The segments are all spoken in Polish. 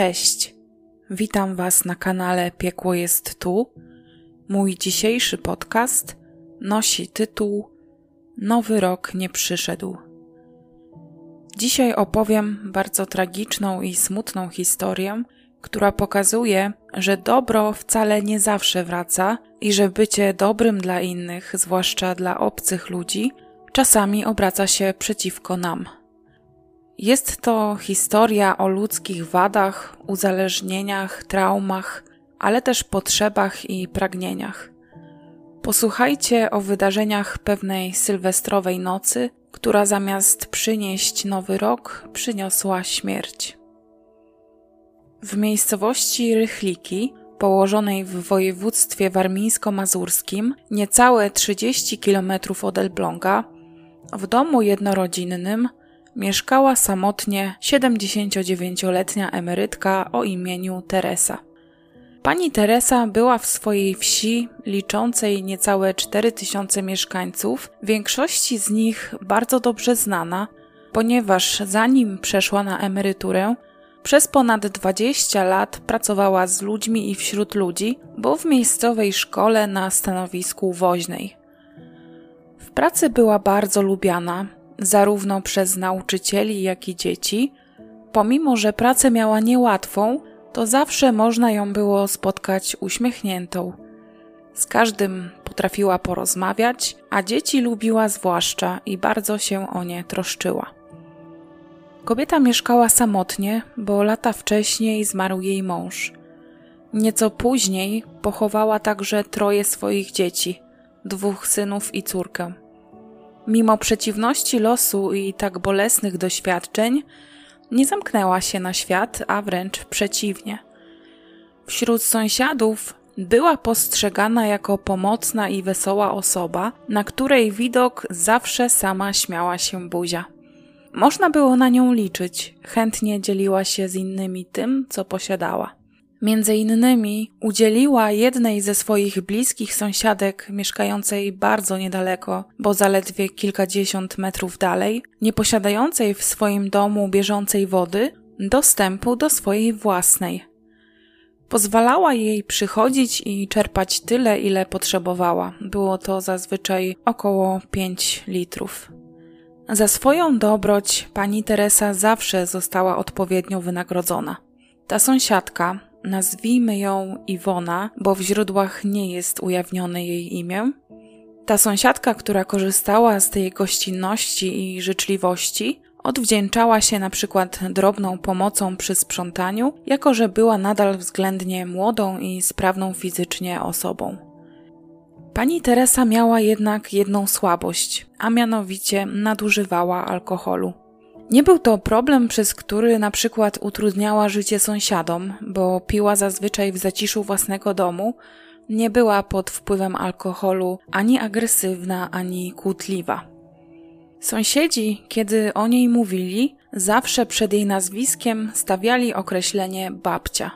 Cześć. Witam Was na kanale Piekło jest tu. Mój dzisiejszy podcast nosi tytuł Nowy rok nie przyszedł. Dzisiaj opowiem bardzo tragiczną i smutną historię, która pokazuje, że dobro wcale nie zawsze wraca i że bycie dobrym dla innych, zwłaszcza dla obcych ludzi, czasami obraca się przeciwko nam. Jest to historia o ludzkich wadach, uzależnieniach, traumach, ale też potrzebach i pragnieniach. Posłuchajcie o wydarzeniach pewnej sylwestrowej nocy, która zamiast przynieść nowy rok, przyniosła śmierć. W miejscowości Rychliki, położonej w województwie warmińsko-mazurskim, niecałe 30 km od Elbląga, w domu jednorodzinnym mieszkała samotnie 79-letnia emerytka o imieniu Teresa. Pani Teresa była w swojej wsi, liczącej niecałe 4000 mieszkańców, większości z nich bardzo dobrze znana, ponieważ zanim przeszła na emeryturę, przez ponad 20 lat pracowała z ludźmi i wśród ludzi, bo w miejscowej szkole na stanowisku woźnej. W pracy była bardzo lubiana, zarówno przez nauczycieli, jak i dzieci. Pomimo, że pracę miała niełatwą, to zawsze można ją było spotkać uśmiechniętą. Z każdym potrafiła porozmawiać, a dzieci lubiła zwłaszcza i bardzo się o nie troszczyła. Kobieta mieszkała samotnie, bo lata wcześniej zmarł jej mąż. Nieco później pochowała także troje swoich dzieci dwóch synów i córkę. Mimo przeciwności losu i tak bolesnych doświadczeń, nie zamknęła się na świat, a wręcz przeciwnie. Wśród sąsiadów była postrzegana jako pomocna i wesoła osoba, na której widok zawsze sama śmiała się buzia. Można było na nią liczyć, chętnie dzieliła się z innymi tym, co posiadała. Między innymi udzieliła jednej ze swoich bliskich sąsiadek, mieszkającej bardzo niedaleko, bo zaledwie kilkadziesiąt metrów dalej, nieposiadającej w swoim domu bieżącej wody, dostępu do swojej własnej. Pozwalała jej przychodzić i czerpać tyle, ile potrzebowała. Było to zazwyczaj około 5 litrów. Za swoją dobroć pani Teresa zawsze została odpowiednio wynagrodzona. Ta sąsiadka, nazwijmy ją Iwona, bo w źródłach nie jest ujawnione jej imię. Ta sąsiadka, która korzystała z tej gościnności i życzliwości, odwdzięczała się na przykład drobną pomocą przy sprzątaniu, jako że była nadal względnie młodą i sprawną fizycznie osobą. Pani Teresa miała jednak jedną słabość, a mianowicie nadużywała alkoholu. Nie był to problem, przez który na przykład utrudniała życie sąsiadom, bo piła zazwyczaj w zaciszu własnego domu, nie była pod wpływem alkoholu ani agresywna, ani kłótliwa. Sąsiedzi, kiedy o niej mówili, zawsze przed jej nazwiskiem stawiali określenie babcia.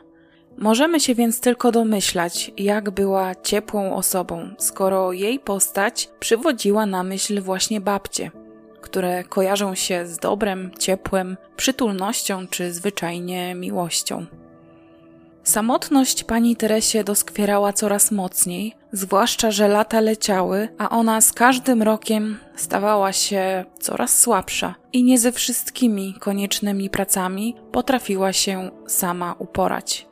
Możemy się więc tylko domyślać, jak była ciepłą osobą, skoro jej postać przywodziła na myśl właśnie babcie – które kojarzą się z dobrem, ciepłem, przytulnością czy zwyczajnie miłością. Samotność pani Teresie doskwierała coraz mocniej, zwłaszcza, że lata leciały, a ona z każdym rokiem stawała się coraz słabsza i nie ze wszystkimi koniecznymi pracami potrafiła się sama uporać.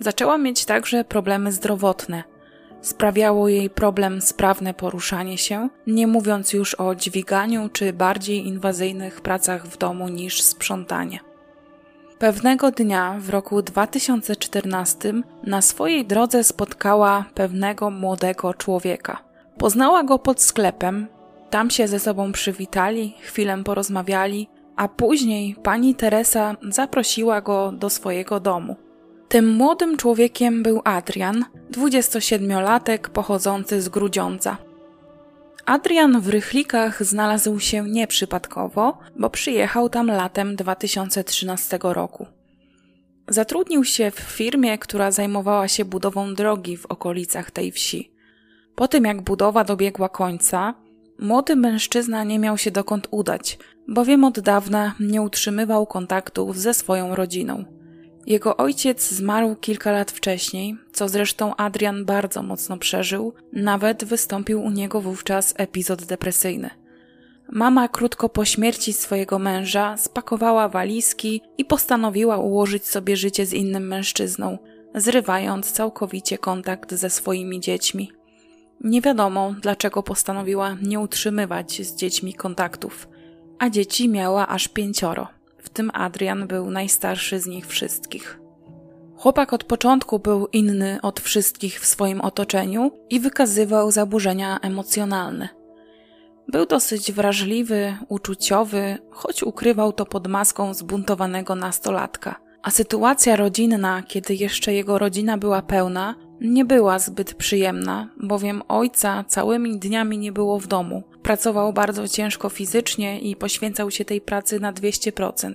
Zaczęła mieć także problemy zdrowotne – Sprawiało jej problem sprawne poruszanie się, nie mówiąc już o dźwiganiu czy bardziej inwazyjnych pracach w domu niż sprzątanie. Pewnego dnia w roku 2014 na swojej drodze spotkała pewnego młodego człowieka. Poznała go pod sklepem, tam się ze sobą przywitali, chwilę porozmawiali, a później pani Teresa zaprosiła go do swojego domu. Tym młodym człowiekiem był Adrian, 27-latek pochodzący z Grudziądza. Adrian w Rychlikach znalazł się nieprzypadkowo, bo przyjechał tam latem 2013 roku. Zatrudnił się w firmie, która zajmowała się budową drogi w okolicach tej wsi. Po tym jak budowa dobiegła końca, młody mężczyzna nie miał się dokąd udać, bowiem od dawna nie utrzymywał kontaktów ze swoją rodziną. Jego ojciec zmarł kilka lat wcześniej, co zresztą Adrian bardzo mocno przeżył, nawet wystąpił u niego wówczas epizod depresyjny. Mama krótko po śmierci swojego męża spakowała walizki i postanowiła ułożyć sobie życie z innym mężczyzną, zrywając całkowicie kontakt ze swoimi dziećmi. Nie wiadomo, dlaczego postanowiła nie utrzymywać z dziećmi kontaktów, a dzieci miała aż pięcioro. W tym Adrian był najstarszy z nich wszystkich. Chłopak od początku był inny od wszystkich w swoim otoczeniu i wykazywał zaburzenia emocjonalne. Był dosyć wrażliwy, uczuciowy, choć ukrywał to pod maską zbuntowanego nastolatka. A sytuacja rodzinna, kiedy jeszcze jego rodzina była pełna, nie była zbyt przyjemna, bowiem ojca całymi dniami nie było w domu. Pracował bardzo ciężko fizycznie i poświęcał się tej pracy na 200%.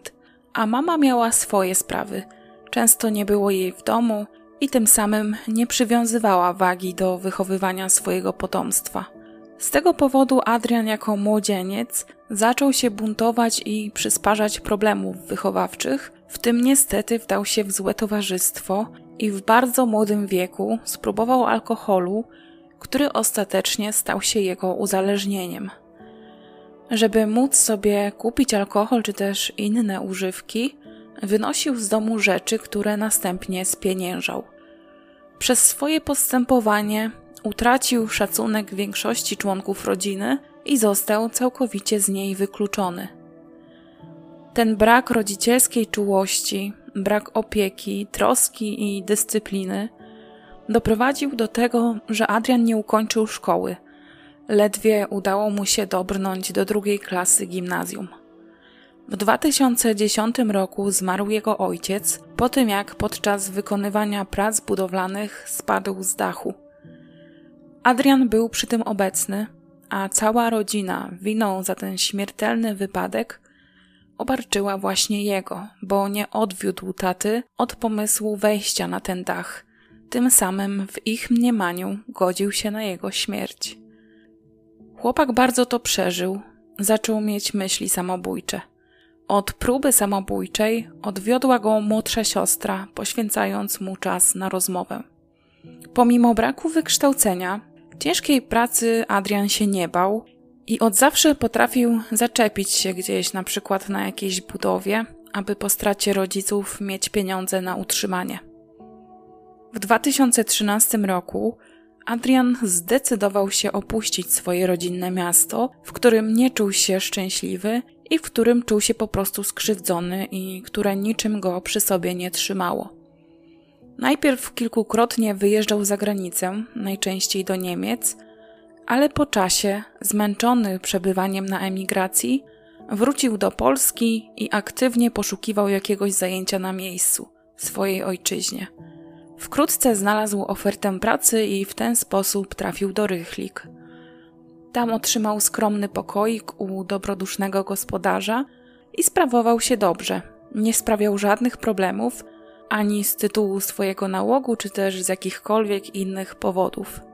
A mama miała swoje sprawy. Często nie było jej w domu i tym samym nie przywiązywała wagi do wychowywania swojego potomstwa. Z tego powodu Adrian jako młodzieniec zaczął się buntować i przysparzać problemów wychowawczych, w tym niestety wdał się w złe towarzystwo i w bardzo młodym wieku spróbował alkoholu, który ostatecznie stał się jego uzależnieniem. Żeby móc sobie kupić alkohol czy też inne używki, wynosił z domu rzeczy, które następnie spieniężał. Przez swoje postępowanie utracił szacunek większości członków rodziny i został całkowicie z niej wykluczony. Ten brak rodzicielskiej czułości, brak opieki, troski i dyscypliny doprowadził do tego, że Adrian nie ukończył szkoły. Ledwie udało mu się dobrnąć do drugiej klasy gimnazjum. W 2010 roku zmarł jego ojciec po tym, jak podczas wykonywania prac budowlanych spadł z dachu. Adrian był przy tym obecny, a cała rodzina winą za ten śmiertelny wypadek obarczyła właśnie jego, bo nie odwiódł taty od pomysłu wejścia na ten dach. Tym samym w ich mniemaniu godził się na jego śmierć. Chłopak bardzo to przeżył, zaczął mieć myśli samobójcze. Od próby samobójczej odwiodła go młodsza siostra, poświęcając mu czas na rozmowę. Pomimo braku wykształcenia, ciężkiej pracy Adrian się nie bał i od zawsze potrafił zaczepić się gdzieś, na przykład na jakiejś budowie, aby po stracie rodziców mieć pieniądze na utrzymanie. W 2013 roku Adrian zdecydował się opuścić swoje rodzinne miasto, w którym nie czuł się szczęśliwy i w którym czuł się po prostu skrzywdzony i które niczym go przy sobie nie trzymało. Najpierw kilkukrotnie wyjeżdżał za granicę, najczęściej do Niemiec, ale po czasie, zmęczony przebywaniem na emigracji, wrócił do Polski i aktywnie poszukiwał jakiegoś zajęcia na miejscu, swojej ojczyźnie. Wkrótce znalazł ofertę pracy i w ten sposób trafił do Rychlik. Tam otrzymał skromny pokoik u dobrodusznego gospodarza i sprawował się dobrze. Nie sprawiał żadnych problemów, ani z tytułu swojego nałogu, czy też z jakichkolwiek innych powodów.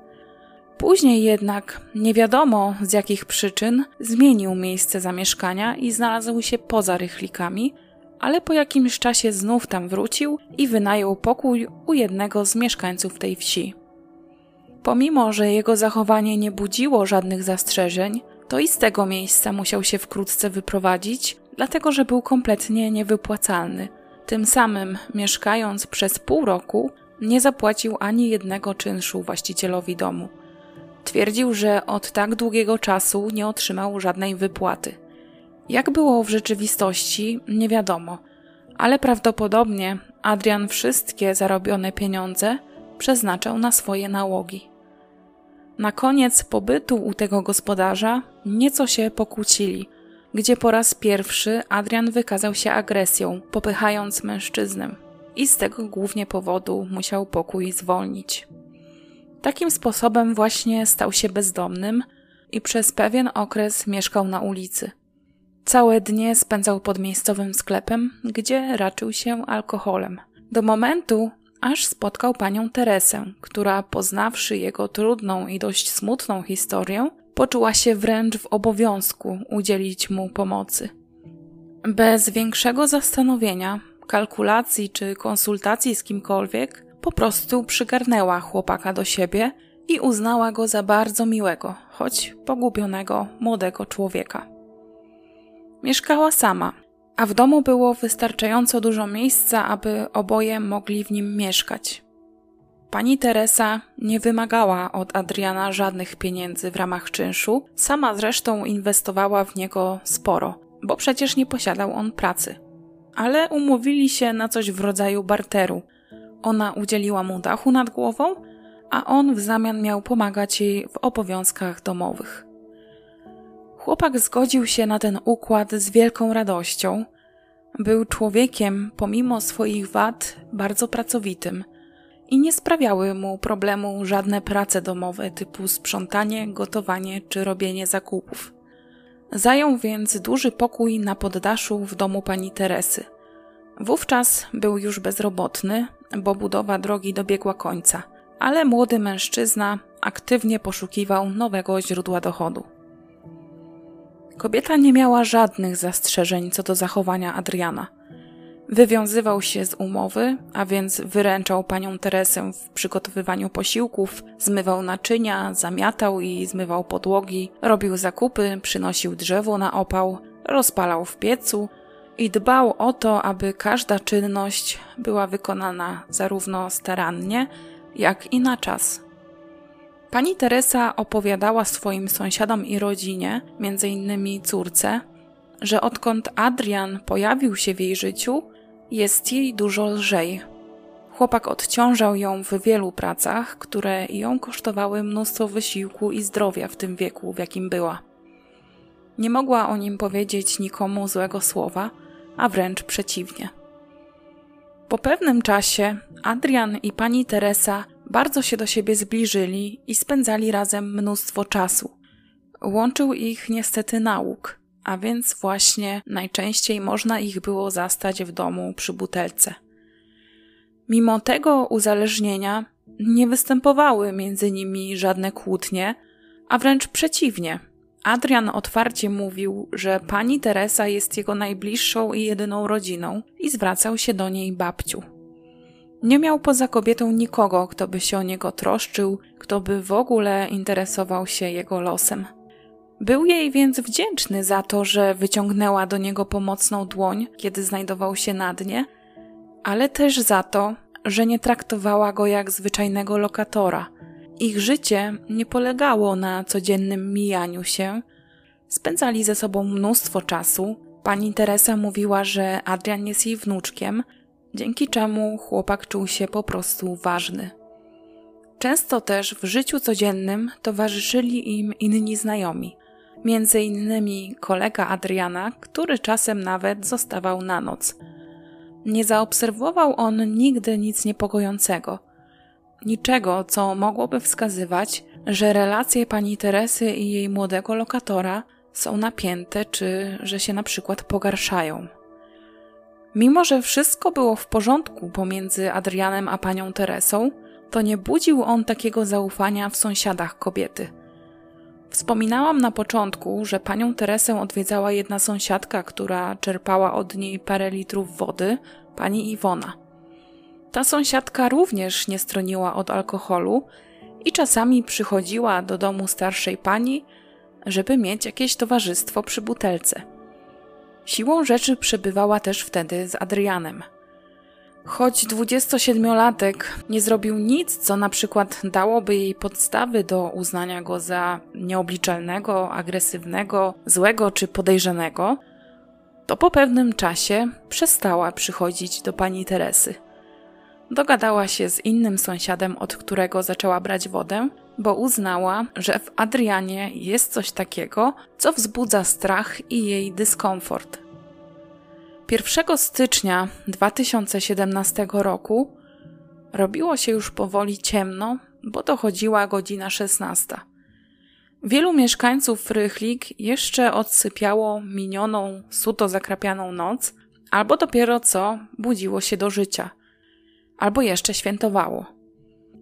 Później jednak, nie wiadomo z jakich przyczyn, zmienił miejsce zamieszkania i znalazł się poza rychlikami, ale po jakimś czasie znów tam wrócił i wynajął pokój u jednego z mieszkańców tej wsi. Pomimo, że jego zachowanie nie budziło żadnych zastrzeżeń, to i z tego miejsca musiał się wkrótce wyprowadzić, dlatego że był kompletnie niewypłacalny. Tym samym, mieszkając przez pół roku, nie zapłacił ani jednego czynszu właścicielowi domu. Twierdził, że od tak długiego czasu nie otrzymał żadnej wypłaty. Jak było w rzeczywistości, nie wiadomo, ale prawdopodobnie Adrian wszystkie zarobione pieniądze przeznaczał na swoje nałogi. Na koniec pobytu u tego gospodarza nieco się pokłócili, gdzie po raz pierwszy Adrian wykazał się agresją, popychając mężczyznę, i z tego głównie powodu musiał pokój zwolnić. Takim sposobem właśnie stał się bezdomnym i przez pewien okres mieszkał na ulicy. Całe dnie spędzał pod miejscowym sklepem, gdzie raczył się alkoholem. Do momentu, aż spotkał panią Teresę, która poznawszy jego trudną i dość smutną historię, poczuła się wręcz w obowiązku udzielić mu pomocy. Bez większego zastanowienia kalkulacji czy konsultacji z kimkolwiek, po prostu przygarnęła chłopaka do siebie i uznała go za bardzo miłego, choć pogubionego młodego człowieka. Mieszkała sama, a w domu było wystarczająco dużo miejsca, aby oboje mogli w nim mieszkać. Pani Teresa nie wymagała od Adriana żadnych pieniędzy w ramach czynszu, sama zresztą inwestowała w niego sporo, bo przecież nie posiadał on pracy. Ale umówili się na coś w rodzaju barteru. Ona udzieliła mu dachu nad głową, a on w zamian miał pomagać jej w obowiązkach domowych. Chłopak zgodził się na ten układ z wielką radością. Był człowiekiem, pomimo swoich wad, bardzo pracowitym i nie sprawiały mu problemu żadne prace domowe typu sprzątanie, gotowanie czy robienie zakupów. Zajął więc duży pokój na poddaszu w domu pani Teresy. Wówczas był już bezrobotny, bo budowa drogi dobiegła końca, ale młody mężczyzna aktywnie poszukiwał nowego źródła dochodu. Kobieta nie miała żadnych zastrzeżeń co do zachowania Adriana. Wywiązywał się z umowy, a więc wyręczał panią Teresę w przygotowywaniu posiłków, zmywał naczynia, zamiatał i zmywał podłogi, robił zakupy, przynosił drzewo na opał, rozpalał w piecu i dbał o to, aby każda czynność była wykonana zarówno starannie, jak i na czas. Pani Teresa opowiadała swoim sąsiadom i rodzinie, między innymi córce, że odkąd Adrian pojawił się w jej życiu, jest jej dużo lżej. Chłopak odciążał ją w wielu pracach, które ją kosztowały mnóstwo wysiłku i zdrowia w tym wieku, w jakim była. Nie mogła o nim powiedzieć nikomu złego słowa, a wręcz przeciwnie. Po pewnym czasie Adrian i pani Teresa bardzo się do siebie zbliżyli i spędzali razem mnóstwo czasu. Łączył ich niestety nauk, a więc właśnie najczęściej można ich było zastać w domu przy butelce. Mimo tego uzależnienia nie występowały między nimi żadne kłótnie, a wręcz przeciwnie. Adrian otwarcie mówił, że pani Teresa jest jego najbliższą i jedyną rodziną i zwracał się do niej babciu. Nie miał poza kobietą nikogo, kto by się o niego troszczył, kto by w ogóle interesował się jego losem. Był jej więc wdzięczny za to, że wyciągnęła do niego pomocną dłoń, kiedy znajdował się na dnie, ale też za to, że nie traktowała go jak zwyczajnego lokatora. Ich życie nie polegało na codziennym mijaniu się. Spędzali ze sobą mnóstwo czasu. Pani Teresa mówiła, że Adrian jest jej wnuczkiem, dzięki czemu chłopak czuł się po prostu ważny. Często też w życiu codziennym towarzyszyli im inni znajomi między innymi kolega Adriana, który czasem nawet zostawał na noc. Nie zaobserwował on nigdy nic niepokojącego, niczego, co mogłoby wskazywać, że relacje pani Teresy i jej młodego lokatora są napięte, czy że się na przykład pogarszają. Mimo, że wszystko było w porządku pomiędzy Adrianem a panią Teresą, to nie budził on takiego zaufania w sąsiadach kobiety – Wspominałam na początku, że panią Teresę odwiedzała jedna sąsiadka, która czerpała od niej parę litrów wody, pani Iwona. Ta sąsiadka również nie stroniła od alkoholu i czasami przychodziła do domu starszej pani, żeby mieć jakieś towarzystwo przy butelce. Siłą rzeczy przebywała też wtedy z Adrianem – Choć 27-latek nie zrobił nic, co na przykład dałoby jej podstawy do uznania go za nieobliczalnego, agresywnego, złego czy podejrzanego, to po pewnym czasie przestała przychodzić do pani Teresy. Dogadała się z innym sąsiadem, od którego zaczęła brać wodę, bo uznała, że w Adrianie jest coś takiego, co wzbudza strach i jej dyskomfort. 1 stycznia 2017 roku robiło się już powoli ciemno, bo dochodziła godzina 16. Wielu mieszkańców Rychlik jeszcze odsypiało minioną, suto zakrapianą noc, albo dopiero co budziło się do życia, albo jeszcze świętowało.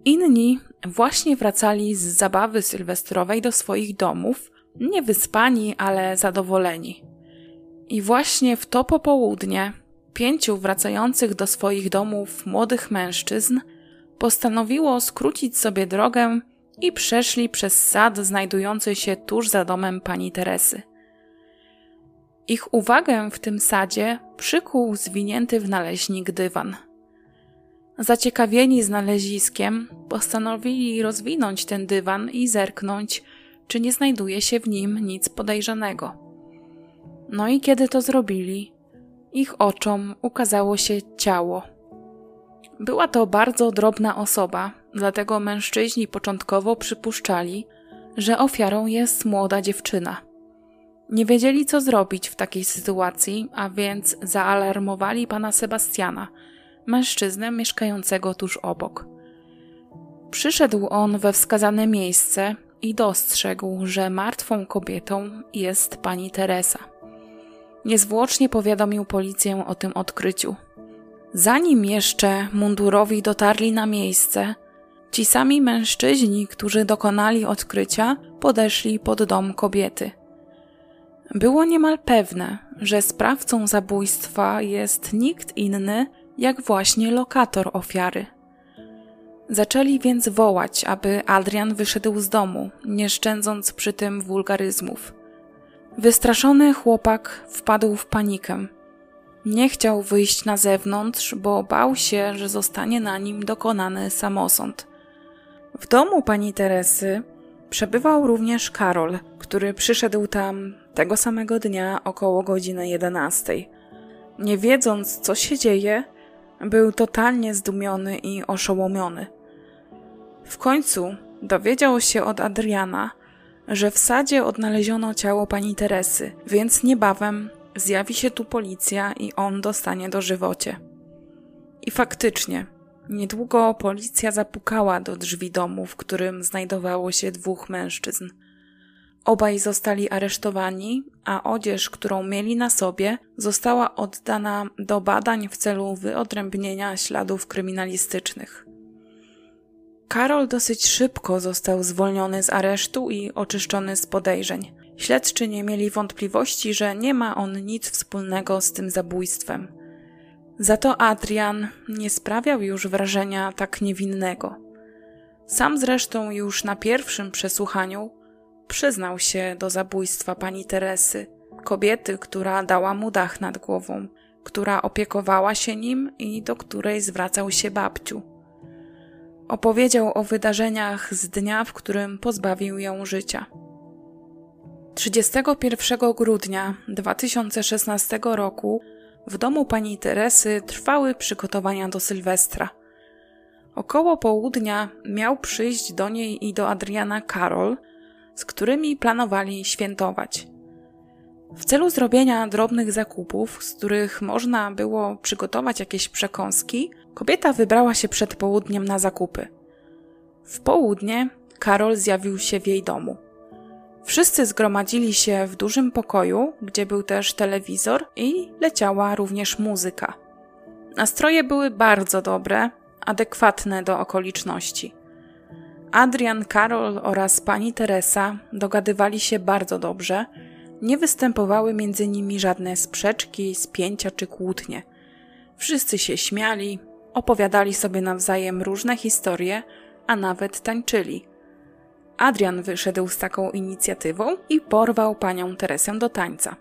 Inni właśnie wracali z zabawy sylwestrowej do swoich domów, nie wyspani, ale zadowoleni. I właśnie w to popołudnie pięciu wracających do swoich domów młodych mężczyzn postanowiło skrócić sobie drogę i przeszli przez sad znajdujący się tuż za domem pani Teresy. Ich uwagę w tym sadzie przykuł zwinięty w naleśnik dywan. Zaciekawieni znaleziskiem, postanowili rozwinąć ten dywan i zerknąć, czy nie znajduje się w nim nic podejrzanego. No i kiedy to zrobili, ich oczom ukazało się ciało. Była to bardzo drobna osoba, dlatego mężczyźni początkowo przypuszczali, że ofiarą jest młoda dziewczyna. Nie wiedzieli, co zrobić w takiej sytuacji, a więc zaalarmowali pana Sebastiana, mężczyznę mieszkającego tuż obok. Przyszedł on we wskazane miejsce i dostrzegł, że martwą kobietą jest pani Teresa. Niezwłocznie powiadomił policję o tym odkryciu. Zanim jeszcze mundurowi dotarli na miejsce, ci sami mężczyźni, którzy dokonali odkrycia, podeszli pod dom kobiety. Było niemal pewne, że sprawcą zabójstwa jest nikt inny jak właśnie lokator ofiary. Zaczęli więc wołać, aby Adrian wyszedł z domu, nie szczędząc przy tym wulgaryzmów. Wystraszony chłopak wpadł w panikę. Nie chciał wyjść na zewnątrz, bo bał się, że zostanie na nim dokonany samosąd. W domu pani Teresy przebywał również Karol, który przyszedł tam tego samego dnia około godziny 11. Nie wiedząc, co się dzieje, był totalnie zdumiony i oszołomiony. W końcu dowiedział się od Adriana, że w sadzie odnaleziono ciało pani Teresy, więc niebawem zjawi się tu policja i on dostanie dożywocie. I faktycznie, niedługo policja zapukała do drzwi domu, w którym znajdowało się dwóch mężczyzn. Obaj zostali aresztowani, a odzież, którą mieli na sobie, została oddana do badań w celu wyodrębnienia śladów kryminalistycznych. Karol dosyć szybko został zwolniony z aresztu i oczyszczony z podejrzeń. Śledczy nie mieli wątpliwości, że nie ma on nic wspólnego z tym zabójstwem. Za to Adrian nie sprawiał już wrażenia tak niewinnego. Sam zresztą już na pierwszym przesłuchaniu przyznał się do zabójstwa pani Teresy, kobiety, która dała mu dach nad głową, która opiekowała się nim i do której zwracał się babciu. Opowiedział o wydarzeniach z dnia, w którym pozbawił ją życia. 31 grudnia 2016 roku w domu pani Teresy trwały przygotowania do Sylwestra. Około południa miał przyjść do niej i do Adriana Karol, z którymi planowali świętować. W celu zrobienia drobnych zakupów, z których można było przygotować jakieś przekąski, kobieta wybrała się przed południem na zakupy. W południe Karol zjawił się w jej domu. Wszyscy zgromadzili się w dużym pokoju, gdzie był też telewizor i leciała również muzyka. Nastroje były bardzo dobre, adekwatne do okoliczności. Adrian, Karol oraz pani Teresa dogadywali się bardzo dobrze. Nie występowały między nimi żadne sprzeczki, spięcia czy kłótnie. Wszyscy się śmiali, opowiadali sobie nawzajem różne historie, a nawet tańczyli. Adrian wyszedł z taką inicjatywą i porwał panią Teresę do tańca.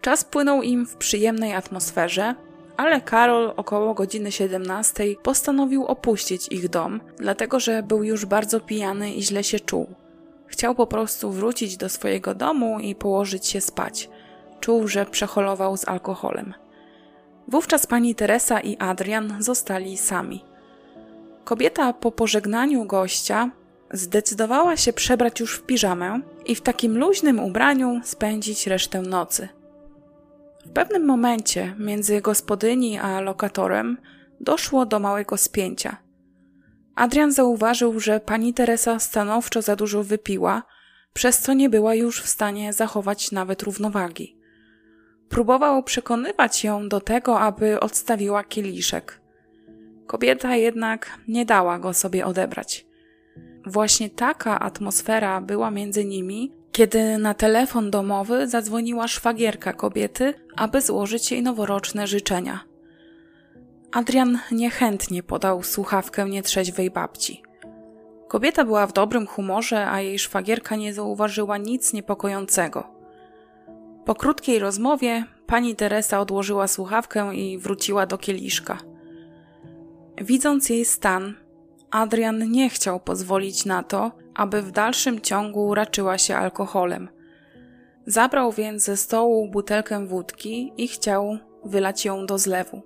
Czas płynął im w przyjemnej atmosferze, ale Karol około godziny 17 postanowił opuścić ich dom, dlatego że był już bardzo pijany i źle się czuł. Chciał po prostu wrócić do swojego domu i położyć się spać. Czuł, że przeholował z alkoholem. Wówczas pani Teresa i Adrian zostali sami. Kobieta po pożegnaniu gościa zdecydowała się przebrać już w piżamę i w takim luźnym ubraniu spędzić resztę nocy. W pewnym momencie między gospodyni a lokatorem doszło do małego spięcia. Adrian zauważył, że pani Teresa stanowczo za dużo wypiła, przez co nie była już w stanie zachować nawet równowagi. Próbował przekonywać ją do tego, aby odstawiła kieliszek. Kobieta jednak nie dała go sobie odebrać. Właśnie taka atmosfera była między nimi, kiedy na telefon domowy zadzwoniła szwagierka kobiety, aby złożyć jej noworoczne życzenia. Adrian niechętnie podał słuchawkę nietrzeźwej babci. Kobieta była w dobrym humorze, a jej szwagierka nie zauważyła nic niepokojącego. Po krótkiej rozmowie pani Teresa odłożyła słuchawkę i wróciła do kieliszka. Widząc jej stan, Adrian nie chciał pozwolić na to, aby w dalszym ciągu raczyła się alkoholem. Zabrał więc ze stołu butelkę wódki i chciał wylać ją do zlewu.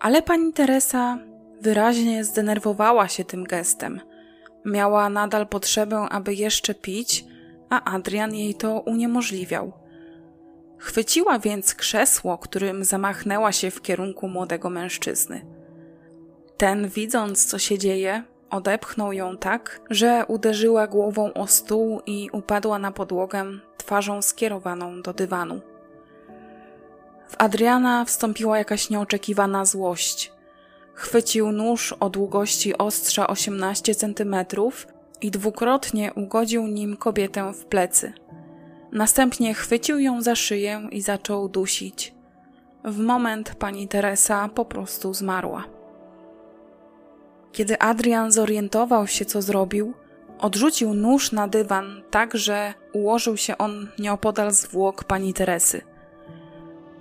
Ale pani Teresa wyraźnie zdenerwowała się tym gestem. Miała nadal potrzebę, aby jeszcze pić, a Adrian jej to uniemożliwiał. Chwyciła więc krzesło, którym zamachnęła się w kierunku młodego mężczyzny. Ten, widząc co się dzieje, odepchnął ją tak, że uderzyła głową o stół i upadła na podłogę, twarzą skierowaną do dywanu. W Adriana wstąpiła jakaś nieoczekiwana złość. Chwycił nóż o długości ostrza 18 cm i dwukrotnie ugodził nim kobietę w plecy. Następnie chwycił ją za szyję i zaczął dusić. W moment pani Teresa po prostu zmarła. Kiedy Adrian zorientował się, co zrobił, odrzucił nóż na dywan tak, że ułożył się on nieopodal zwłok pani Teresy.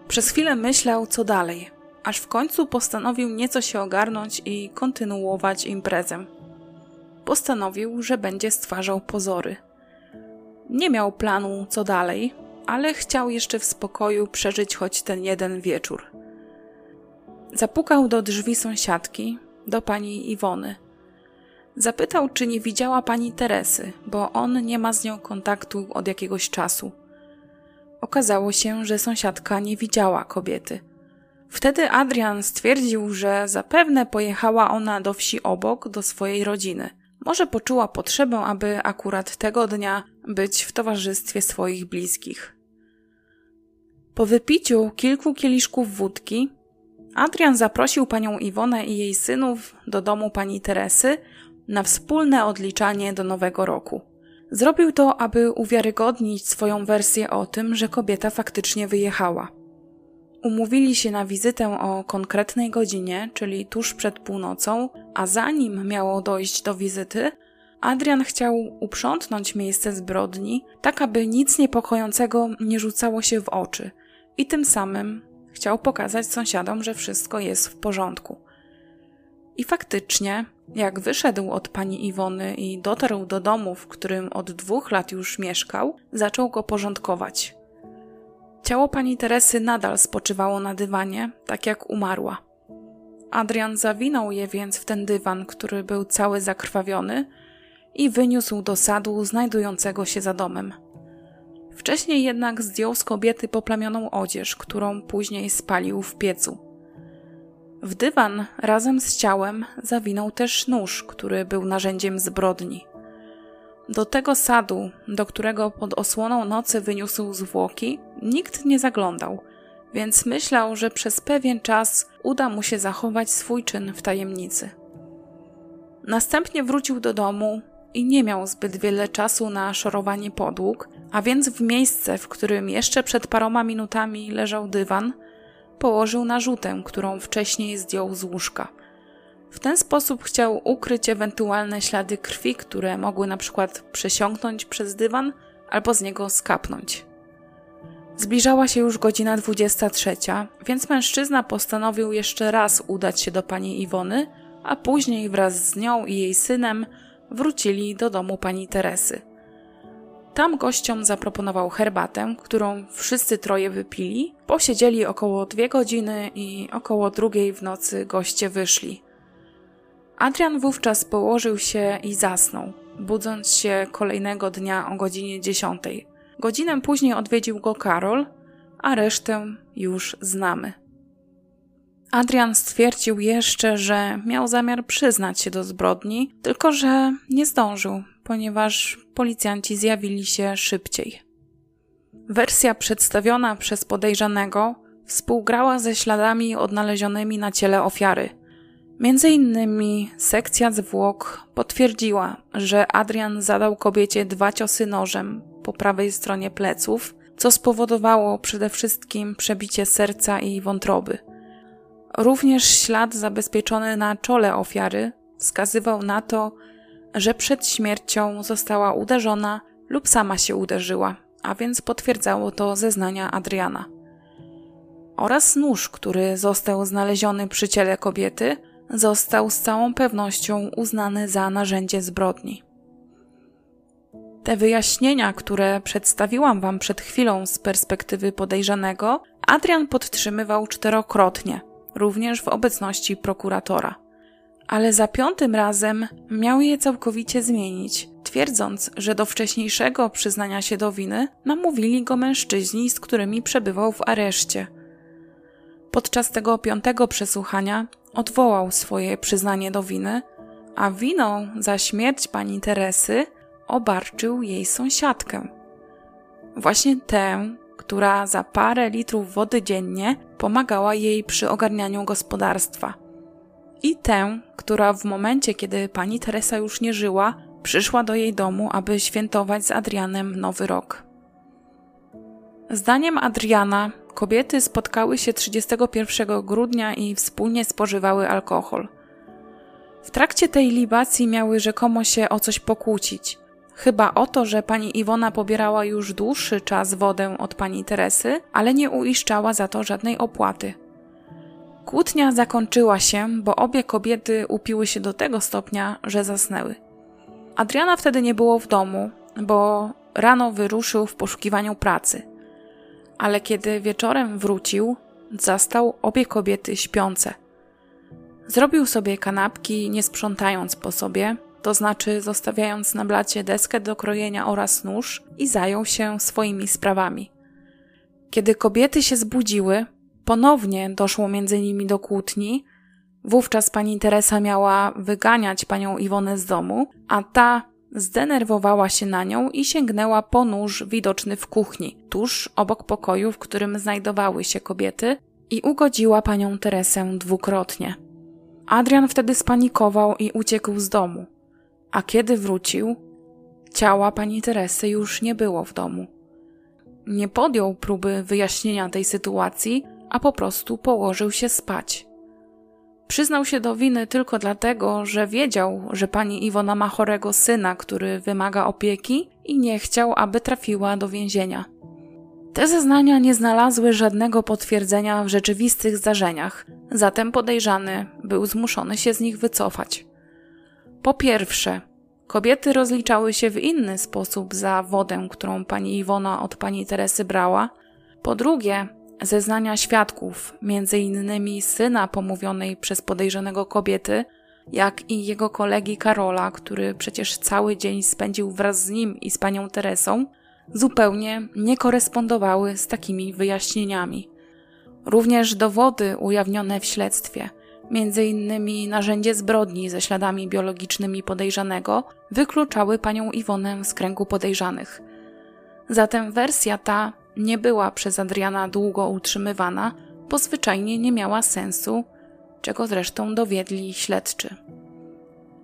Przez chwilę myślał, co dalej, aż w końcu postanowił nieco się ogarnąć i kontynuować imprezę. Postanowił, że będzie stwarzał pozory. Nie miał planu, co dalej, ale chciał jeszcze w spokoju przeżyć choć ten jeden wieczór. Zapukał do drzwi sąsiadki, do pani Iwony. Zapytał, czy nie widziała pani Teresy, bo on nie ma z nią kontaktu od jakiegoś czasu. Okazało się, że sąsiadka nie widziała kobiety. Wtedy Adrian stwierdził, że zapewne pojechała ona do wsi obok, do swojej rodziny. Może poczuła potrzebę, aby akurat tego dnia być w towarzystwie swoich bliskich. Po wypiciu kilku kieliszków wódki, Adrian zaprosił panią Iwonę i jej synów do domu pani Teresy na wspólne odliczanie do nowego roku. Zrobił to, aby uwiarygodnić swoją wersję o tym, że kobieta faktycznie wyjechała. Umówili się na wizytę o konkretnej godzinie, czyli tuż przed północą, a zanim miało dojść do wizyty, Adrian chciał uprzątnąć miejsce zbrodni, tak aby nic niepokojącego nie rzucało się w oczy i tym samym chciał pokazać sąsiadom, że wszystko jest w porządku. I faktycznie, jak wyszedł od pani Iwony i dotarł do domu, w którym od dwóch lat już mieszkał, zaczął go porządkować. Ciało pani Teresy nadal spoczywało na dywanie, tak jak umarła. Adrian zawinął je więc w ten dywan, który był cały zakrwawiony, i wyniósł do sadu znajdującego się za domem. Wcześniej jednak zdjął z kobiety poplamioną odzież, którą później spalił w piecu. W dywan razem z ciałem zawinął też nóż, który był narzędziem zbrodni. Do tego sadu, do którego pod osłoną nocy wyniósł zwłoki, nikt nie zaglądał, więc myślał, że przez pewien czas uda mu się zachować swój czyn w tajemnicy. Następnie wrócił do domu, i nie miał zbyt wiele czasu na szorowanie podłóg, a więc w miejsce, w którym jeszcze przed paroma minutami leżał dywan, położył narzutę, którą wcześniej zdjął z łóżka. W ten sposób chciał ukryć ewentualne ślady krwi, które mogły na przykład przesiąknąć przez dywan albo z niego skapnąć. Zbliżała się już godzina 23, więc mężczyzna postanowił jeszcze raz udać się do pani Iwony, a później wraz z nią i jej synem wrócili do domu pani Teresy. Tam gościom zaproponował herbatę, którą wszyscy troje wypili. Posiedzieli około dwie godziny i około drugiej w nocy goście wyszli. Adrian wówczas położył się i zasnął, budząc się kolejnego dnia o godzinie dziesiątej. Godzinę później odwiedził go Karol, a resztę już znamy. Adrian stwierdził jeszcze, że miał zamiar przyznać się do zbrodni, tylko że nie zdążył, ponieważ policjanci zjawili się szybciej. Wersja przedstawiona przez podejrzanego współgrała ze śladami odnalezionymi na ciele ofiary. Między innymi sekcja zwłok potwierdziła, że Adrian zadał kobiecie dwa ciosy nożem po prawej stronie pleców, co spowodowało przede wszystkim przebicie serca i wątroby. Również ślad zabezpieczony na czole ofiary wskazywał na to, że przed śmiercią została uderzona lub sama się uderzyła, a więc potwierdzało to zeznania Adriana. Oraz nóż, który został znaleziony przy ciele kobiety, został z całą pewnością uznany za narzędzie zbrodni. Te wyjaśnienia, które przedstawiłam Wam przed chwilą z perspektywy podejrzanego, Adrian podtrzymywał czterokrotnie, również w obecności prokuratora. Ale za piątym razem miał je całkowicie zmienić, twierdząc, że do wcześniejszego przyznania się do winy namówili go mężczyźni, z którymi przebywał w areszcie. Podczas tego piątego przesłuchania odwołał swoje przyznanie do winy, a winą za śmierć pani Teresy obarczył jej sąsiadkę. Właśnie tę, która za parę litrów wody dziennie pomagała jej przy ogarnianiu gospodarstwa. I tę, która w momencie, kiedy pani Teresa już nie żyła, przyszła do jej domu, aby świętować z Adrianem Nowy Rok. Zdaniem Adriana, kobiety spotkały się 31 grudnia i wspólnie spożywały alkohol. W trakcie tej libacji miały rzekomo się o coś pokłócić. Chyba o to, że pani Iwona pobierała już dłuższy czas wodę od pani Teresy, ale nie uiszczała za to żadnej opłaty. Kłótnia zakończyła się, bo obie kobiety upiły się do tego stopnia, że zasnęły. Adriana wtedy nie było w domu, bo rano wyruszył w poszukiwaniu pracy. Ale kiedy wieczorem wrócił, zastał obie kobiety śpiące. Zrobił sobie kanapki, nie sprzątając po sobie, to znaczy zostawiając na blacie deskę do krojenia oraz nóż i zajął się swoimi sprawami. Kiedy kobiety się zbudziły, ponownie doszło między nimi do kłótni. Wówczas pani Teresa miała wyganiać panią Iwonę z domu, a ta zdenerwowała się na nią i sięgnęła po nóż widoczny w kuchni, tuż obok pokoju, w którym znajdowały się kobiety, i ugodziła panią Teresę dwukrotnie. Adrian wtedy spanikował i uciekł z domu a kiedy wrócił, ciała pani Teresy już nie było w domu. Nie podjął próby wyjaśnienia tej sytuacji, a po prostu położył się spać. Przyznał się do winy tylko dlatego, że wiedział, że pani Iwona ma chorego syna, który wymaga opieki i nie chciał, aby trafiła do więzienia. Te zeznania nie znalazły żadnego potwierdzenia w rzeczywistych zdarzeniach, zatem podejrzany był zmuszony się z nich wycofać. Po pierwsze, kobiety rozliczały się w inny sposób za wodę, którą pani Iwona od pani Teresy brała. Po drugie, zeznania świadków, między innymi syna pomówionej przez podejrzanego kobiety, jak i jego kolegi Karola, który przecież cały dzień spędził wraz z nim i z panią Teresą, zupełnie nie korespondowały z takimi wyjaśnieniami. Również dowody ujawnione w śledztwie – Między innymi narzędzie zbrodni ze śladami biologicznymi podejrzanego wykluczały panią Iwonę z kręgu podejrzanych. Zatem wersja ta nie była przez Adriana długo utrzymywana, bo zwyczajnie nie miała sensu, czego zresztą dowiedli śledczy.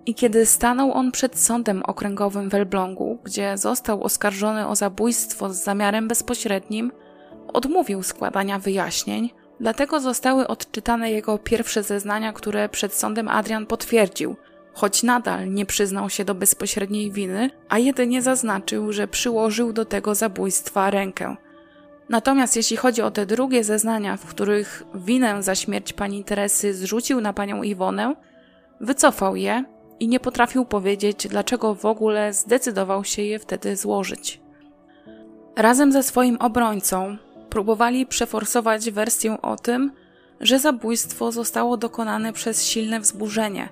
I kiedy stanął on przed sądem okręgowym w Elblągu, gdzie został oskarżony o zabójstwo z zamiarem bezpośrednim, odmówił składania wyjaśnień, Dlatego zostały odczytane jego pierwsze zeznania, które przed sądem Adrian potwierdził, choć nadal nie przyznał się do bezpośredniej winy, a jedynie zaznaczył, że przyłożył do tego zabójstwa rękę. Natomiast jeśli chodzi o te drugie zeznania, w których winę za śmierć pani Teresy zrzucił na panią Iwonę, wycofał je i nie potrafił powiedzieć, dlaczego w ogóle zdecydował się je wtedy złożyć. Razem ze swoim obrońcą, próbowali przeforsować wersję o tym, że zabójstwo zostało dokonane przez silne wzburzenie,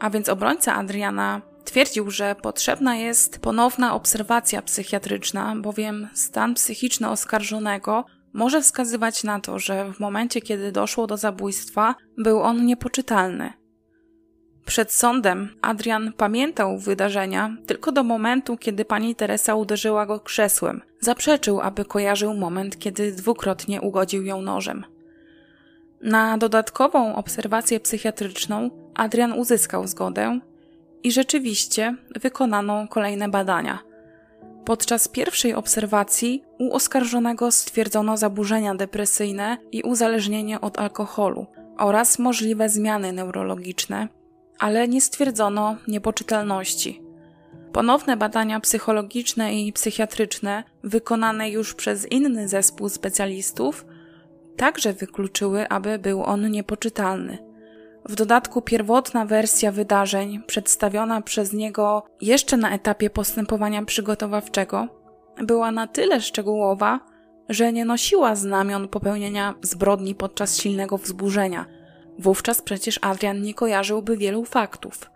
a więc obrońca Adriana twierdził, że potrzebna jest ponowna obserwacja psychiatryczna, bowiem stan psychiczny oskarżonego może wskazywać na to, że w momencie, kiedy doszło do zabójstwa, był on niepoczytalny. Przed sądem Adrian pamiętał wydarzenia tylko do momentu, kiedy pani Teresa uderzyła go krzesłem. Zaprzeczył, aby kojarzył moment, kiedy dwukrotnie ugodził ją nożem. Na dodatkową obserwację psychiatryczną Adrian uzyskał zgodę i rzeczywiście wykonano kolejne badania. Podczas pierwszej obserwacji u oskarżonego stwierdzono zaburzenia depresyjne i uzależnienie od alkoholu oraz możliwe zmiany neurologiczne, ale nie stwierdzono niepoczytalności. Ponowne badania psychologiczne i psychiatryczne, wykonane już przez inny zespół specjalistów, także wykluczyły, aby był on niepoczytalny. W dodatku pierwotna wersja wydarzeń, przedstawiona przez niego jeszcze na etapie postępowania przygotowawczego, była na tyle szczegółowa, że nie nosiła znamion popełnienia zbrodni podczas silnego wzburzenia. Wówczas przecież Adrian nie kojarzyłby wielu faktów.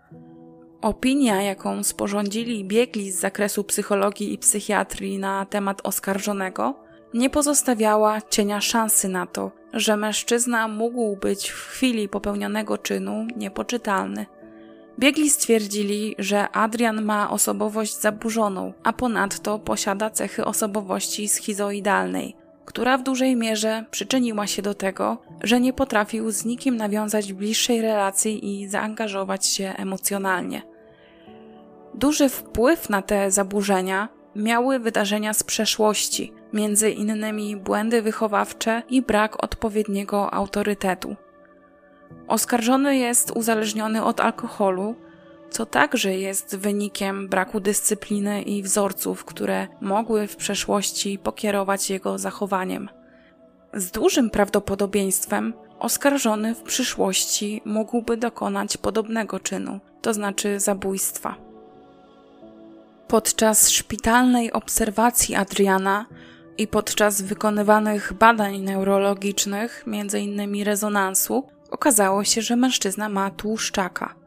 Opinia, jaką sporządzili biegli z zakresu psychologii i psychiatrii na temat oskarżonego, nie pozostawiała cienia szansy na to, że mężczyzna mógł być w chwili popełnionego czynu niepoczytalny. Biegli stwierdzili, że Adrian ma osobowość zaburzoną, a ponadto posiada cechy osobowości schizoidalnej, która w dużej mierze przyczyniła się do tego, że nie potrafił z nikim nawiązać bliższej relacji i zaangażować się emocjonalnie. Duży wpływ na te zaburzenia miały wydarzenia z przeszłości, między innymi błędy wychowawcze i brak odpowiedniego autorytetu. Oskarżony jest uzależniony od alkoholu, co także jest wynikiem braku dyscypliny i wzorców, które mogły w przeszłości pokierować jego zachowaniem. Z dużym prawdopodobieństwem oskarżony w przyszłości mógłby dokonać podobnego czynu, to znaczy zabójstwa. Podczas szpitalnej obserwacji Adriana i podczas wykonywanych badań neurologicznych, m.in. rezonansu, okazało się, że mężczyzna ma tłuszczaka.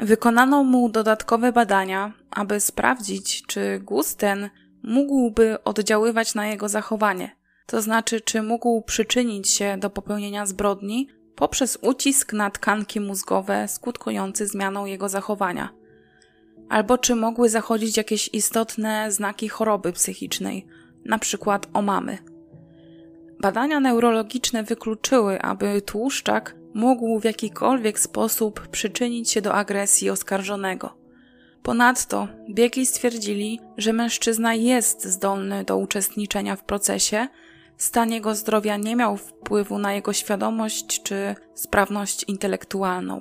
Wykonano mu dodatkowe badania, aby sprawdzić, czy guz ten mógłby oddziaływać na jego zachowanie, to znaczy, czy mógł przyczynić się do popełnienia zbrodni poprzez ucisk na tkanki mózgowe skutkujący zmianą jego zachowania, albo czy mogły zachodzić jakieś istotne znaki choroby psychicznej, na przykład omamy. Badania neurologiczne wykluczyły, aby tłuszczak mógł w jakikolwiek sposób przyczynić się do agresji oskarżonego. Ponadto biegli stwierdzili, że mężczyzna jest zdolny do uczestniczenia w procesie, stan jego zdrowia nie miał wpływu na jego świadomość czy sprawność intelektualną.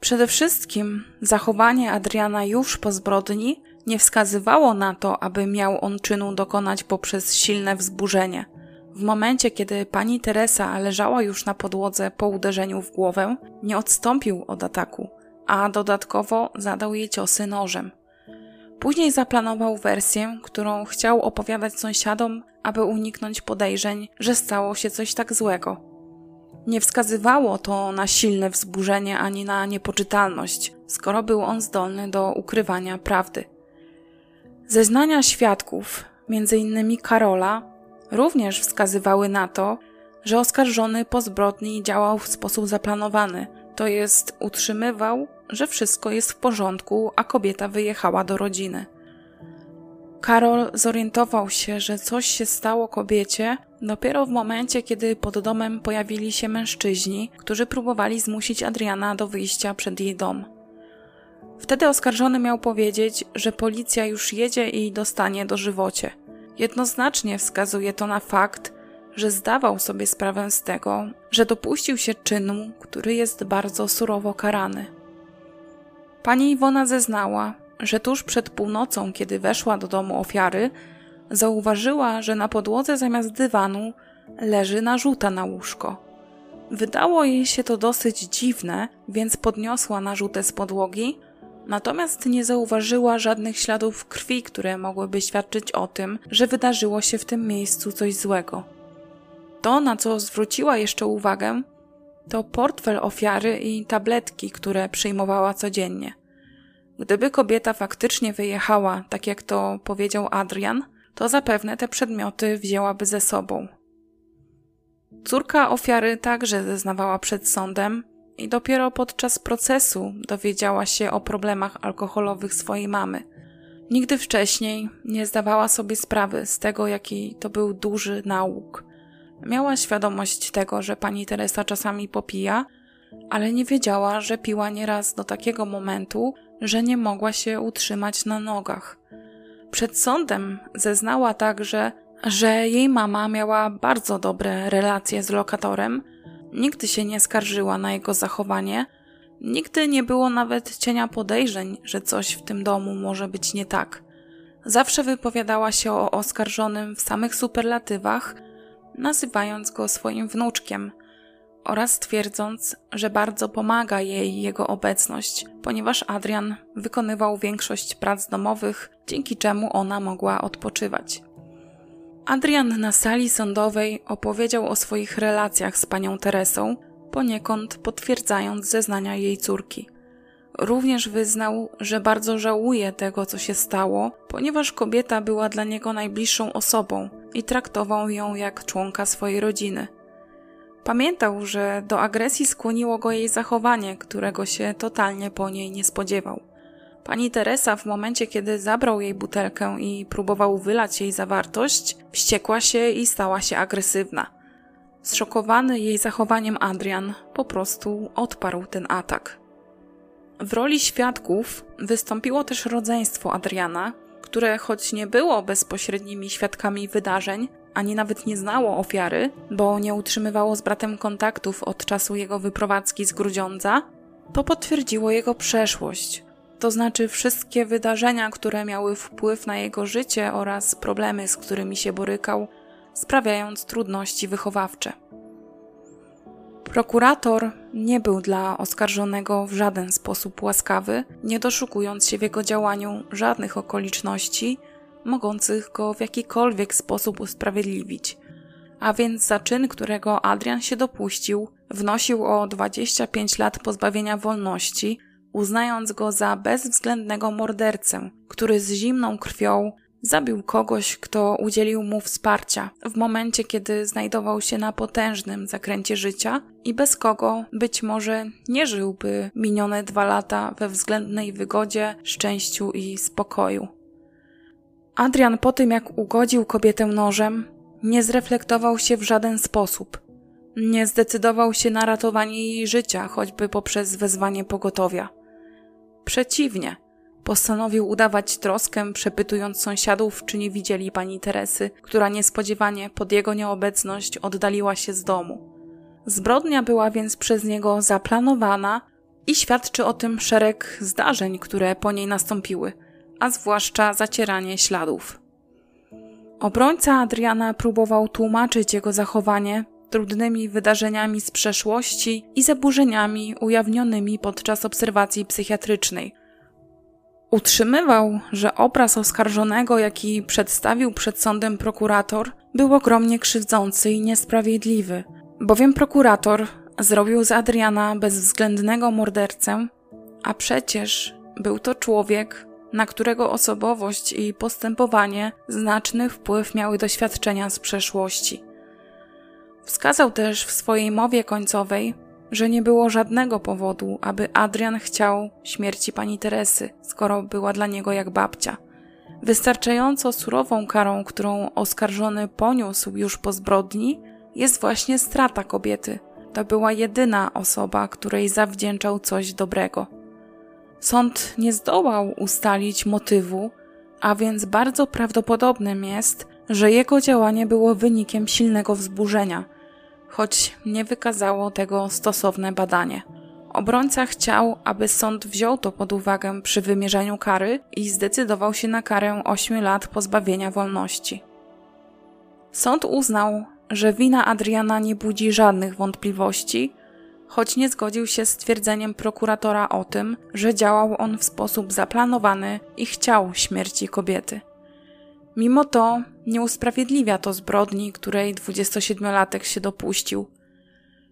Przede wszystkim zachowanie Adriana już po zbrodni nie wskazywało na to, aby miał on czynu dokonać poprzez silne wzburzenie. W momencie, kiedy pani Teresa leżała już na podłodze po uderzeniu w głowę, nie odstąpił od ataku, a dodatkowo zadał jej ciosy nożem. Później zaplanował wersję, którą chciał opowiadać sąsiadom, aby uniknąć podejrzeń, że stało się coś tak złego. Nie wskazywało to na silne wzburzenie ani na niepoczytalność, skoro był on zdolny do ukrywania prawdy. Zeznania świadków, m.in. Karola, również wskazywały na to, że oskarżony po zbrodni działał w sposób zaplanowany, to jest utrzymywał, że wszystko jest w porządku, a kobieta wyjechała do rodziny. Karol zorientował się, że coś się stało kobiecie dopiero w momencie, kiedy pod domem pojawili się mężczyźni, którzy próbowali zmusić Adriana do wyjścia przed jej dom. Wtedy oskarżony miał powiedzieć, że policja już jedzie i dostanie dożywocie. Jednoznacznie wskazuje to na fakt, że zdawał sobie sprawę z tego, że dopuścił się czynu, który jest bardzo surowo karany. Pani Iwona zeznała, że tuż przed północą, kiedy weszła do domu ofiary, zauważyła, że na podłodze zamiast dywanu leży narzuta na łóżko. Wydało jej się to dosyć dziwne, więc podniosła narzutę z podłogi Natomiast nie zauważyła żadnych śladów krwi, które mogłyby świadczyć o tym, że wydarzyło się w tym miejscu coś złego. To, na co zwróciła jeszcze uwagę, to portfel ofiary i tabletki, które przyjmowała codziennie. Gdyby kobieta faktycznie wyjechała, tak jak to powiedział Adrian, to zapewne te przedmioty wzięłaby ze sobą. Córka ofiary także zeznawała przed sądem, i dopiero podczas procesu dowiedziała się o problemach alkoholowych swojej mamy. Nigdy wcześniej nie zdawała sobie sprawy z tego, jaki to był duży nauk. Miała świadomość tego, że pani Teresa czasami popija, ale nie wiedziała, że piła nieraz do takiego momentu, że nie mogła się utrzymać na nogach. Przed sądem zeznała także, że jej mama miała bardzo dobre relacje z lokatorem, nigdy się nie skarżyła na jego zachowanie, nigdy nie było nawet cienia podejrzeń, że coś w tym domu może być nie tak. Zawsze wypowiadała się o oskarżonym w samych superlatywach, nazywając go swoim wnuczkiem oraz twierdząc, że bardzo pomaga jej jego obecność, ponieważ Adrian wykonywał większość prac domowych, dzięki czemu ona mogła odpoczywać. Adrian na sali sądowej opowiedział o swoich relacjach z panią Teresą, poniekąd potwierdzając zeznania jej córki. Również wyznał, że bardzo żałuje tego, co się stało, ponieważ kobieta była dla niego najbliższą osobą i traktował ją jak członka swojej rodziny. Pamiętał, że do agresji skłoniło go jej zachowanie, którego się totalnie po niej nie spodziewał. Pani Teresa w momencie, kiedy zabrał jej butelkę i próbował wylać jej zawartość, wściekła się i stała się agresywna. Zszokowany jej zachowaniem Adrian po prostu odparł ten atak. W roli świadków wystąpiło też rodzeństwo Adriana, które choć nie było bezpośrednimi świadkami wydarzeń, ani nawet nie znało ofiary, bo nie utrzymywało z bratem kontaktów od czasu jego wyprowadzki z Grudziądza, to potwierdziło jego przeszłość, to znaczy wszystkie wydarzenia, które miały wpływ na jego życie oraz problemy, z którymi się borykał, sprawiając trudności wychowawcze. Prokurator nie był dla oskarżonego w żaden sposób łaskawy, nie doszukując się w jego działaniu żadnych okoliczności mogących go w jakikolwiek sposób usprawiedliwić. A więc za czyn, którego Adrian się dopuścił, wnosił o 25 lat pozbawienia wolności, uznając go za bezwzględnego mordercę, który z zimną krwią zabił kogoś, kto udzielił mu wsparcia w momencie, kiedy znajdował się na potężnym zakręcie życia i bez kogo być może nie żyłby minione dwa lata we względnej wygodzie, szczęściu i spokoju. Adrian po tym, jak ugodził kobietę nożem, nie zreflektował się w żaden sposób. Nie zdecydował się na ratowanie jej życia, choćby poprzez wezwanie pogotowia. Przeciwnie, postanowił udawać troskę, przepytując sąsiadów, czy nie widzieli pani Teresy, która niespodziewanie pod jego nieobecność oddaliła się z domu. Zbrodnia była więc przez niego zaplanowana i świadczy o tym szereg zdarzeń, które po niej nastąpiły – a zwłaszcza zacieranie śladów. Obrońca Adriana próbował tłumaczyć jego zachowanie trudnymi wydarzeniami z przeszłości i zaburzeniami ujawnionymi podczas obserwacji psychiatrycznej. Utrzymywał, że obraz oskarżonego, jaki przedstawił przed sądem prokurator, był ogromnie krzywdzący i niesprawiedliwy, bowiem prokurator zrobił z Adriana bezwzględnego mordercę, a przecież był to człowiek, na którego osobowość i postępowanie znaczny wpływ miały doświadczenia z przeszłości. Wskazał też w swojej mowie końcowej, że nie było żadnego powodu, aby Adrian chciał śmierci pani Teresy, skoro była dla niego jak babcia. Wystarczająco surową karą, którą oskarżony poniósł już po zbrodni, jest właśnie strata kobiety. To była jedyna osoba, której zawdzięczał coś dobrego. Sąd nie zdołał ustalić motywu, a więc bardzo prawdopodobnym jest, że jego działanie było wynikiem silnego wzburzenia, choć nie wykazało tego stosowne badanie. Obrońca chciał, aby sąd wziął to pod uwagę przy wymierzaniu kary i zdecydował się na karę 8 lat pozbawienia wolności. Sąd uznał, że wina Adriana nie budzi żadnych wątpliwości, choć nie zgodził się z twierdzeniem prokuratora o tym, że działał on w sposób zaplanowany i chciał śmierci kobiety. Mimo to nie usprawiedliwia to zbrodni, której 27-latek się dopuścił.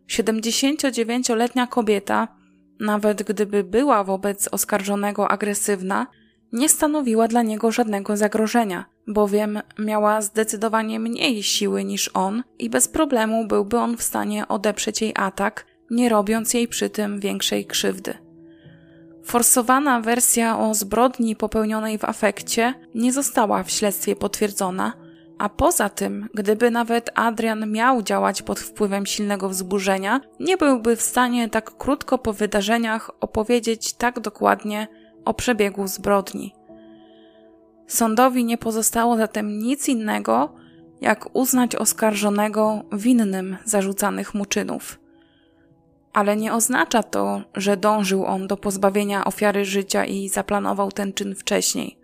79-letnia kobieta, nawet gdyby była wobec oskarżonego agresywna, nie stanowiła dla niego żadnego zagrożenia, bowiem miała zdecydowanie mniej siły niż on i bez problemu byłby on w stanie odeprzeć jej atak nie robiąc jej przy tym większej krzywdy. Forsowana wersja o zbrodni popełnionej w afekcie nie została w śledztwie potwierdzona, A poza tym, gdyby nawet Adrian miał działać pod wpływem silnego wzburzenia, nie byłby w stanie tak krótko po wydarzeniach opowiedzieć tak dokładnie o przebiegu zbrodni. Sądowi nie pozostało zatem nic innego, jak uznać oskarżonego winnym zarzucanych mu czynów. Ale nie oznacza to, że dążył on do pozbawienia ofiary życia i zaplanował ten czyn wcześniej.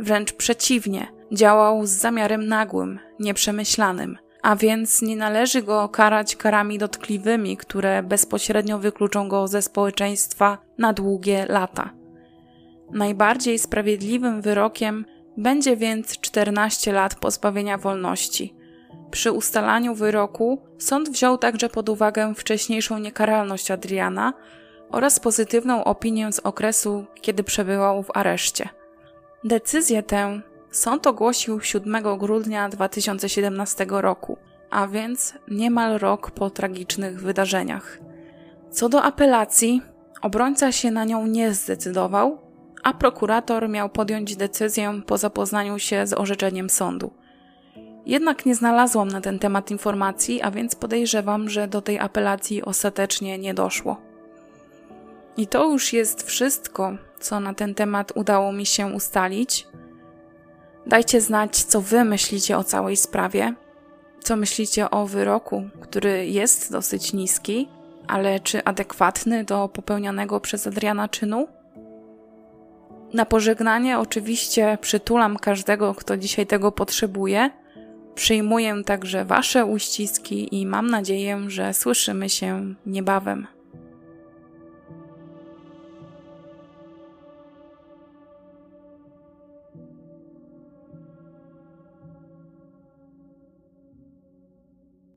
Wręcz przeciwnie, działał z zamiarem nagłym, nieprzemyślanym, a więc nie należy go karać karami dotkliwymi, które bezpośrednio wykluczą go ze społeczeństwa na długie lata. Najbardziej sprawiedliwym wyrokiem będzie więc 14 lat pozbawienia wolności. Przy ustalaniu wyroku sąd wziął także pod uwagę wcześniejszą niekaralność Adriana oraz pozytywną opinię z okresu, kiedy przebywał w areszcie. Decyzję tę sąd ogłosił 7 grudnia 2017 roku, a więc niemal rok po tragicznych wydarzeniach. Co do apelacji, obrońca się na nią nie zdecydował, a prokurator miał podjąć decyzję po zapoznaniu się z orzeczeniem sądu. Jednak nie znalazłam na ten temat informacji, a więc podejrzewam, że do tej apelacji ostatecznie nie doszło. I to już jest wszystko, co na ten temat udało mi się ustalić. Dajcie znać, co wy myślicie o całej sprawie, co myślicie o wyroku, który jest dosyć niski, ale czy adekwatny do popełnianego przez Adriana czynu? Na pożegnanie oczywiście przytulam każdego, kto dzisiaj tego potrzebuje. Przyjmuję także Wasze uściski i mam nadzieję, że słyszymy się niebawem.